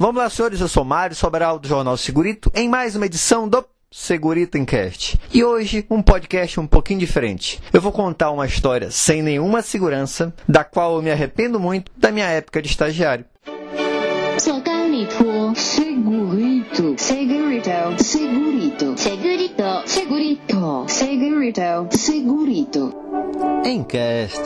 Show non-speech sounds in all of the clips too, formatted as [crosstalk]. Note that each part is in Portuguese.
Vamos lá, senhores. Eu sou Mário Sobral do Jornal Segurito em mais uma edição do Segurito Encast. E hoje um podcast um pouquinho diferente. Eu vou contar uma história sem nenhuma segurança, da qual eu me arrependo muito da minha época de estagiário. Segurito, segurito, segurito, segurito, segurito, segurito, segurito, segurito. Encast.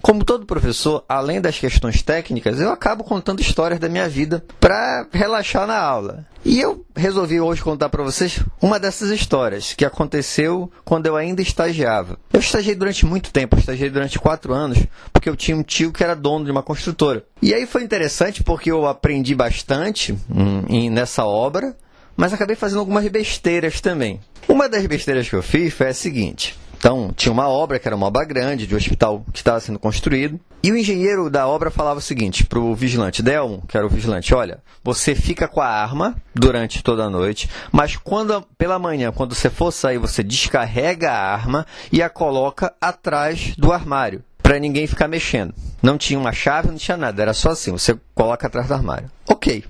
Como todo professor, além das questões técnicas, eu acabo contando histórias da minha vida para relaxar na aula. E eu resolvi hoje contar para vocês uma dessas histórias que aconteceu quando eu ainda estagiava. Eu estagiei durante muito tempo, estagiei durante quatro anos, porque eu tinha um tio que era dono de uma construtora. E aí foi interessante porque eu aprendi bastante hum, nessa obra, mas acabei fazendo algumas besteiras também. Uma das besteiras que eu fiz foi a seguinte. Então, tinha uma obra, que era uma obra grande, de um hospital que estava sendo construído. E o engenheiro da obra falava o seguinte para o vigilante, Delmo, que era o vigilante, olha, você fica com a arma durante toda a noite, mas quando pela manhã, quando você for sair, você descarrega a arma e a coloca atrás do armário, para ninguém ficar mexendo. Não tinha uma chave, não tinha nada, era só assim, você coloca atrás do armário. Ok.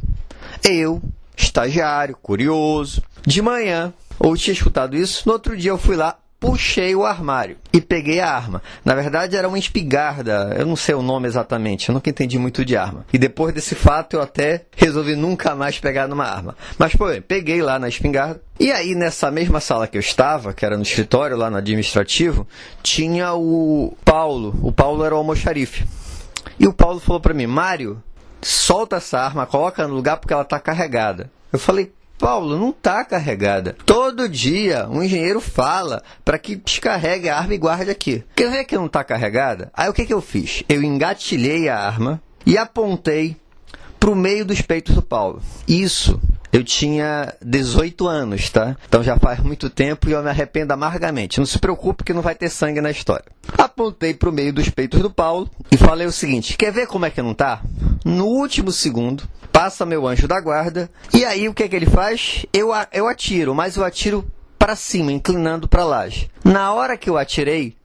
Eu, estagiário, curioso, de manhã, ou tinha escutado isso, no outro dia eu fui lá, puxei o armário e peguei a arma. Na verdade, era uma espingarda, eu não sei o nome exatamente, eu nunca entendi muito de arma. E depois desse fato, eu até resolvi nunca mais pegar numa arma. Mas, pô, peguei lá na espingarda. E aí, nessa mesma sala que eu estava, que era no escritório, lá no administrativo, tinha o Paulo. O Paulo era o almoxarife. E o Paulo falou para mim, Mário, solta essa arma, coloca no lugar porque ela está carregada. Eu falei, Paulo, não está carregada. Todo dia um engenheiro fala para que descarregue a arma e guarde aqui. Quer ver que não está carregada? Aí o que, que eu fiz? Eu engatilhei a arma e apontei para o meio dos peitos do Paulo. Isso eu tinha 18 anos, tá? Então já faz muito tempo e eu me arrependo amargamente. Não se preocupe que não vai ter sangue na história. Apontei para o meio dos peitos do Paulo e falei o seguinte: quer ver como é que não tá? No último segundo, passa meu anjo da guarda e aí o que é que ele faz? Eu, eu atiro, mas eu atiro para cima, inclinando para laje. Na hora que eu atirei,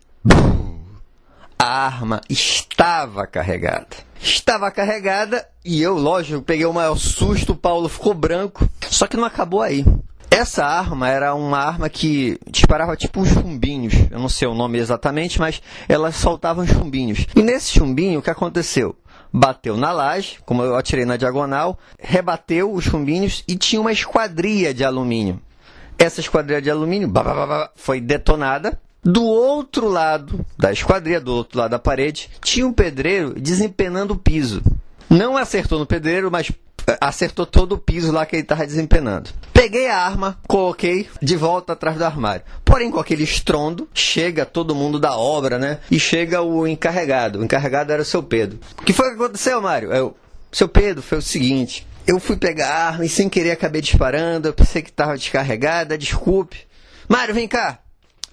a arma estava carregada. Estava carregada e eu, lógico, peguei o maior susto, o Paulo ficou branco. Só que não acabou aí. Essa arma era uma arma que disparava tipo uns chumbinhos. Eu não sei o nome exatamente, mas ela soltava uns chumbinhos. E nesse chumbinho, o que aconteceu? Bateu na laje, como eu atirei na diagonal, rebateu os chumbinhos e tinha uma esquadria de alumínio. Essa esquadria de alumínio foi detonada do outro lado da esquadria, do outro lado da parede, tinha um pedreiro desempenando o piso. Não acertou no pedreiro, mas acertou todo o piso lá que ele estava desempenando. Peguei a arma, coloquei de volta atrás do armário. Porém, com aquele estrondo, chega todo mundo da obra, né? E chega o encarregado. O encarregado era o seu Pedro. O que foi que aconteceu, Mário? Eu, seu Pedro, foi o seguinte. Eu fui pegar a arma e sem querer acabei disparando. Eu pensei que estava descarregada, desculpe. Mário, vem cá.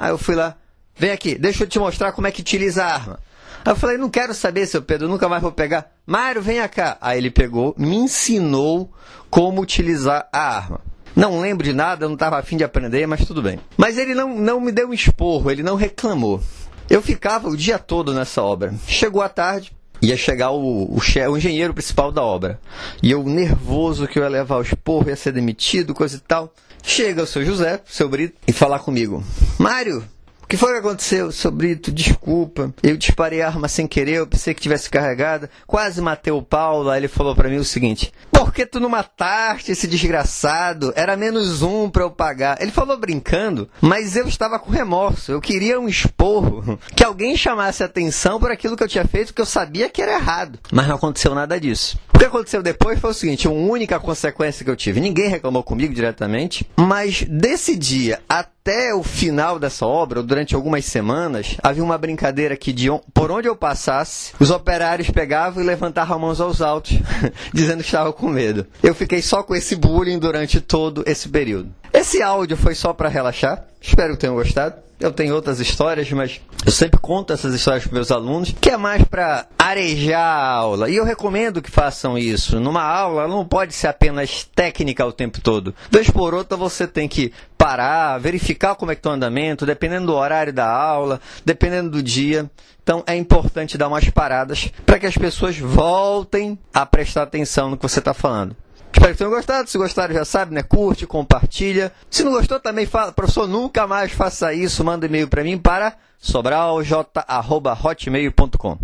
Aí eu fui lá, vem aqui, deixa eu te mostrar como é que utiliza a arma. Aí eu falei, não quero saber, seu Pedro, nunca mais vou pegar. Mário, vem cá. Aí ele pegou, me ensinou como utilizar a arma. Não lembro de nada, não estava afim de aprender, mas tudo bem. Mas ele não, não me deu um esporro, ele não reclamou. Eu ficava o dia todo nessa obra. Chegou a tarde, ia chegar o, o, o, engenheiro principal da obra. E eu, nervoso que eu ia levar o esporro, ia ser demitido, coisa e tal. Chega o seu José, seu Brito, e falar comigo: Mário, que foi que aconteceu? Seu Brito, desculpa. Eu disparei a arma sem querer, eu pensei que tivesse carregada. Quase matei o Paulo. Aí ele falou para mim o seguinte: Por que tu não mataste esse desgraçado? Era menos um para eu pagar. Ele falou brincando, mas eu estava com remorso. Eu queria um esporro. [laughs] Que alguém chamasse atenção por aquilo que eu tinha feito, que eu sabia que era errado. Mas não aconteceu nada disso. Que aconteceu depois foi o seguinte: uma única consequência que eu tive. Ninguém reclamou comigo diretamente, mas desse dia até o final dessa obra, ou durante algumas semanas, havia uma brincadeira que de on... por onde eu passasse, os operários pegavam e levantavam mãos aos altos, [laughs] dizendo que estavam com medo. Eu fiquei só com esse bullying durante todo esse período. Esse áudio foi só para relaxar. Espero que tenham gostado. Eu tenho outras histórias, mas eu sempre conto essas histórias para meus alunos, que é mais para arejar a aula. E eu recomendo que façam isso. Numa aula não pode ser apenas técnica o tempo todo. Vez por outra você tem que parar, verificar como é que está o andamento, dependendo do horário da aula, dependendo do dia. Então é importante dar umas paradas para que as pessoas voltem a prestar atenção no que você está falando. Espero que tenham gostado. Se gostaram, já sabe, né? Curte, compartilha. Se não gostou, também fala. Professor, nunca mais faça isso. Manda e-mail para mim para sobralj.hotmail.com.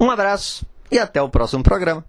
Um abraço e até o próximo programa.